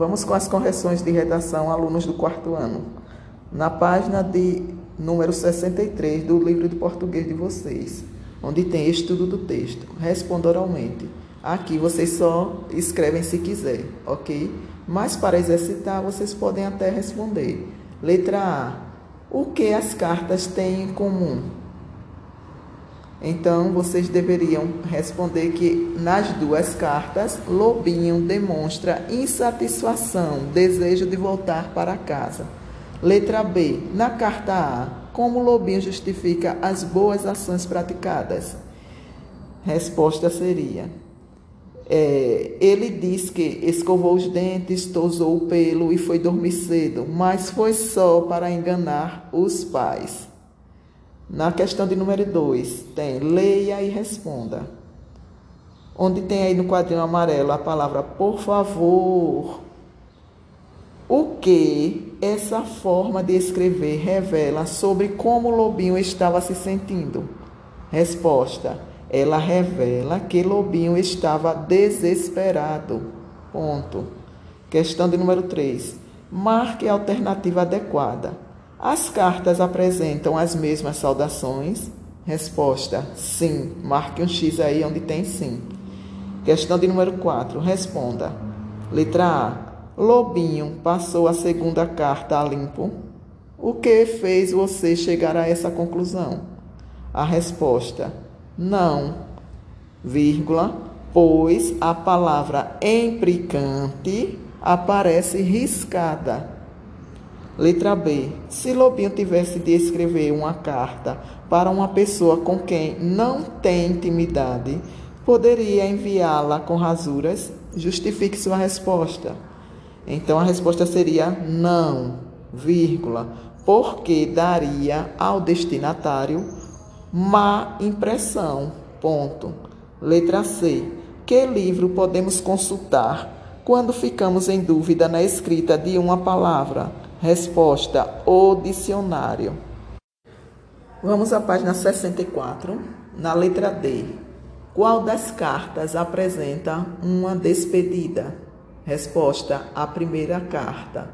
Vamos com as correções de redação, alunos do quarto ano. Na página de número 63 do livro de português de vocês, onde tem estudo do texto, responda oralmente. Aqui vocês só escrevem se quiser, ok? Mas para exercitar, vocês podem até responder. Letra A. O que as cartas têm em comum? Então, vocês deveriam responder que nas duas cartas, Lobinho demonstra insatisfação, desejo de voltar para casa. Letra B. Na carta A, como Lobinho justifica as boas ações praticadas? Resposta seria: é, ele diz que escovou os dentes, tosou o pelo e foi dormir cedo, mas foi só para enganar os pais. Na questão de número 2, tem leia e responda. Onde tem aí no quadrinho amarelo a palavra por favor. O que essa forma de escrever revela sobre como Lobinho estava se sentindo? Resposta: ela revela que Lobinho estava desesperado. Ponto. Questão de número 3. Marque a alternativa adequada. As cartas apresentam as mesmas saudações? Resposta: sim. Marque um X aí onde tem sim. Questão de número 4. Responda. Letra A. Lobinho passou a segunda carta a limpo. O que fez você chegar a essa conclusão? A resposta: não, vírgula, pois a palavra implicante aparece riscada Letra B. Se Lobinho tivesse de escrever uma carta para uma pessoa com quem não tem intimidade, poderia enviá-la com rasuras? Justifique sua resposta. Então a resposta seria não, vírgula, porque daria ao destinatário má impressão. Ponto. Letra C. Que livro podemos consultar quando ficamos em dúvida na escrita de uma palavra? Resposta: o dicionário. Vamos à página 64, na letra D. Qual das cartas apresenta uma despedida? Resposta: a primeira carta.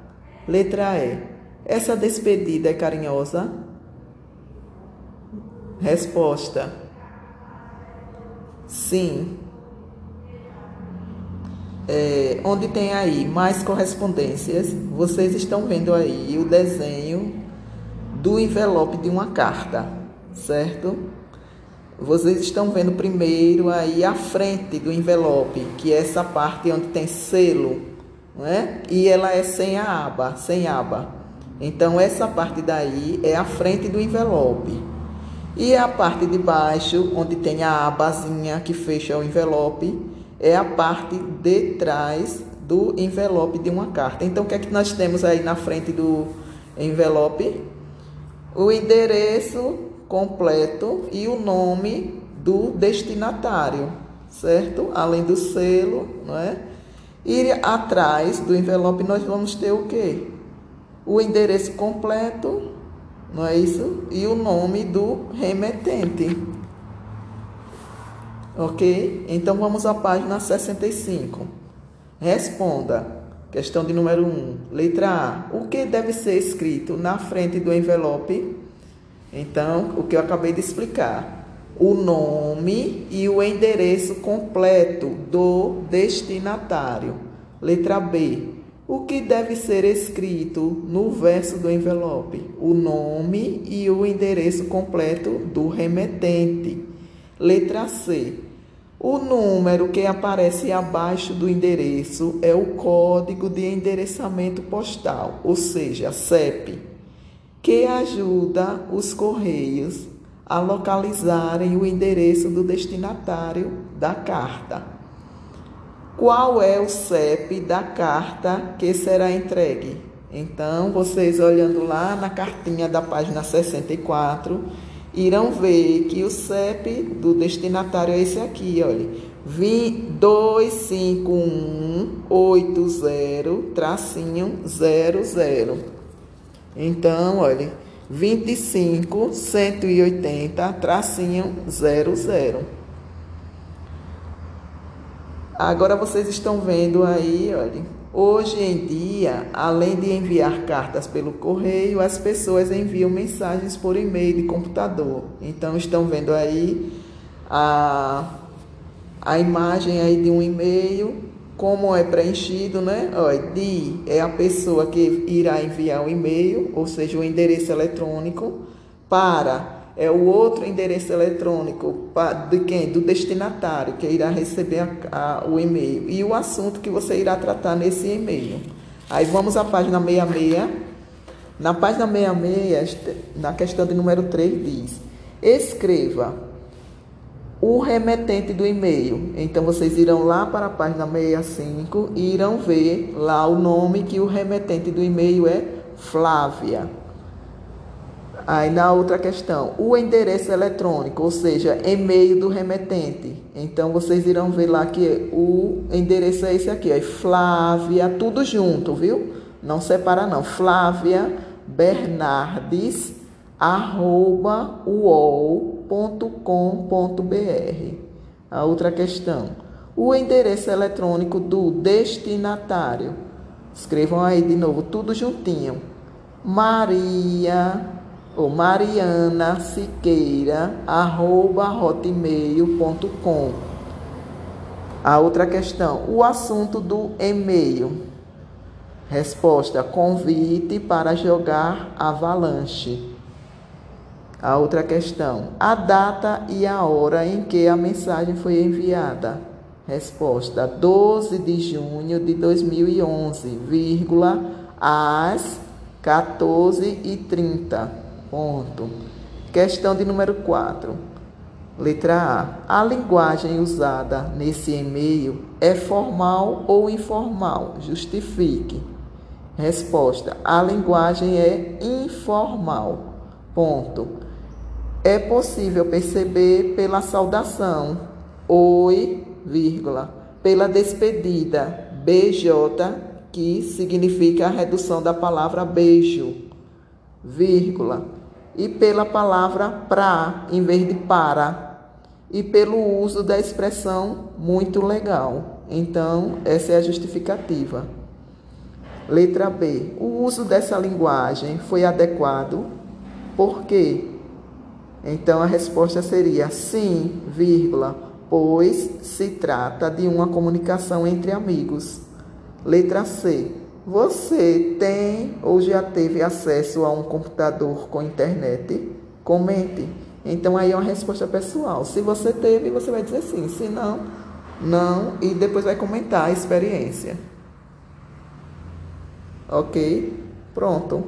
Letra E. Essa despedida é carinhosa? Resposta: sim é, onde tem aí mais correspondências, vocês estão vendo aí o desenho do envelope de uma carta, certo? Vocês estão vendo primeiro aí a frente do envelope, que é essa parte onde tem selo, não é? E ela é sem a aba, sem aba. Então essa parte daí é a frente do envelope. E a parte de baixo, onde tem a abazinha que fecha o envelope, é a parte de trás do envelope de uma carta. Então, o que é que nós temos aí na frente do envelope? O endereço completo e o nome do destinatário, certo? Além do selo, não é? E atrás do envelope nós vamos ter o quê? O endereço completo, não é isso? E o nome do remetente. Ok? Então vamos à página 65. Responda. Questão de número 1. Letra A. O que deve ser escrito na frente do envelope? Então, o que eu acabei de explicar. O nome e o endereço completo do destinatário. Letra B. O que deve ser escrito no verso do envelope? O nome e o endereço completo do remetente. Letra C. O número que aparece abaixo do endereço é o código de endereçamento postal, ou seja, CEP, que ajuda os correios a localizarem o endereço do destinatário da carta. Qual é o CEP da carta que será entregue? Então, vocês olhando lá na cartinha da página 64, irão ver que o CEP do destinatário é esse aqui, olha. 25180 tracinho 00. Então, olha, 25 180 tracinho 00. Agora vocês estão vendo aí, olha, Hoje em dia, além de enviar cartas pelo correio, as pessoas enviam mensagens por e-mail de computador. Então estão vendo aí a, a imagem aí de um e-mail, como é preenchido, né? Olha, de é a pessoa que irá enviar o e-mail, ou seja, o endereço eletrônico, para é o outro endereço eletrônico de quem? Do destinatário, que irá receber a, a, o e-mail. E o assunto que você irá tratar nesse e-mail. Aí vamos à página 66. Na página 66, na questão de número 3, diz: Escreva o remetente do e-mail. Então vocês irão lá para a página 65 e irão ver lá o nome que o remetente do e-mail é Flávia. Aí na outra questão, o endereço eletrônico, ou seja, e-mail do remetente. Então vocês irão ver lá que o endereço é esse aqui, é Flávia, tudo junto, viu? Não separa não. Flávia Bernardes arroba uol.com.br. A outra questão, o endereço eletrônico do destinatário. Escrevam aí de novo, tudo juntinho. Maria ou Mariana Siqueira, arroba hotmail.com. A outra questão, o assunto do e-mail. Resposta: convite para jogar avalanche. A outra questão, a data e a hora em que a mensagem foi enviada. Resposta: 12 de junho de 2011, vírgula, às 14h30. Ponto. Questão de número 4. Letra A. A linguagem usada nesse e-mail é formal ou informal? Justifique. Resposta: A linguagem é informal. Ponto. É possível perceber pela saudação oi, vírgula, pela despedida BJ, que significa a redução da palavra beijo, vírgula e pela palavra pra em vez de para, e pelo uso da expressão muito legal. Então, essa é a justificativa. Letra B. O uso dessa linguagem foi adequado por quê? Então a resposta seria sim, vírgula, pois se trata de uma comunicação entre amigos. Letra C. Você tem ou já teve acesso a um computador com internet? Comente. Então aí é uma resposta pessoal. Se você teve, você vai dizer sim. Se não, não. E depois vai comentar a experiência. Ok? Pronto.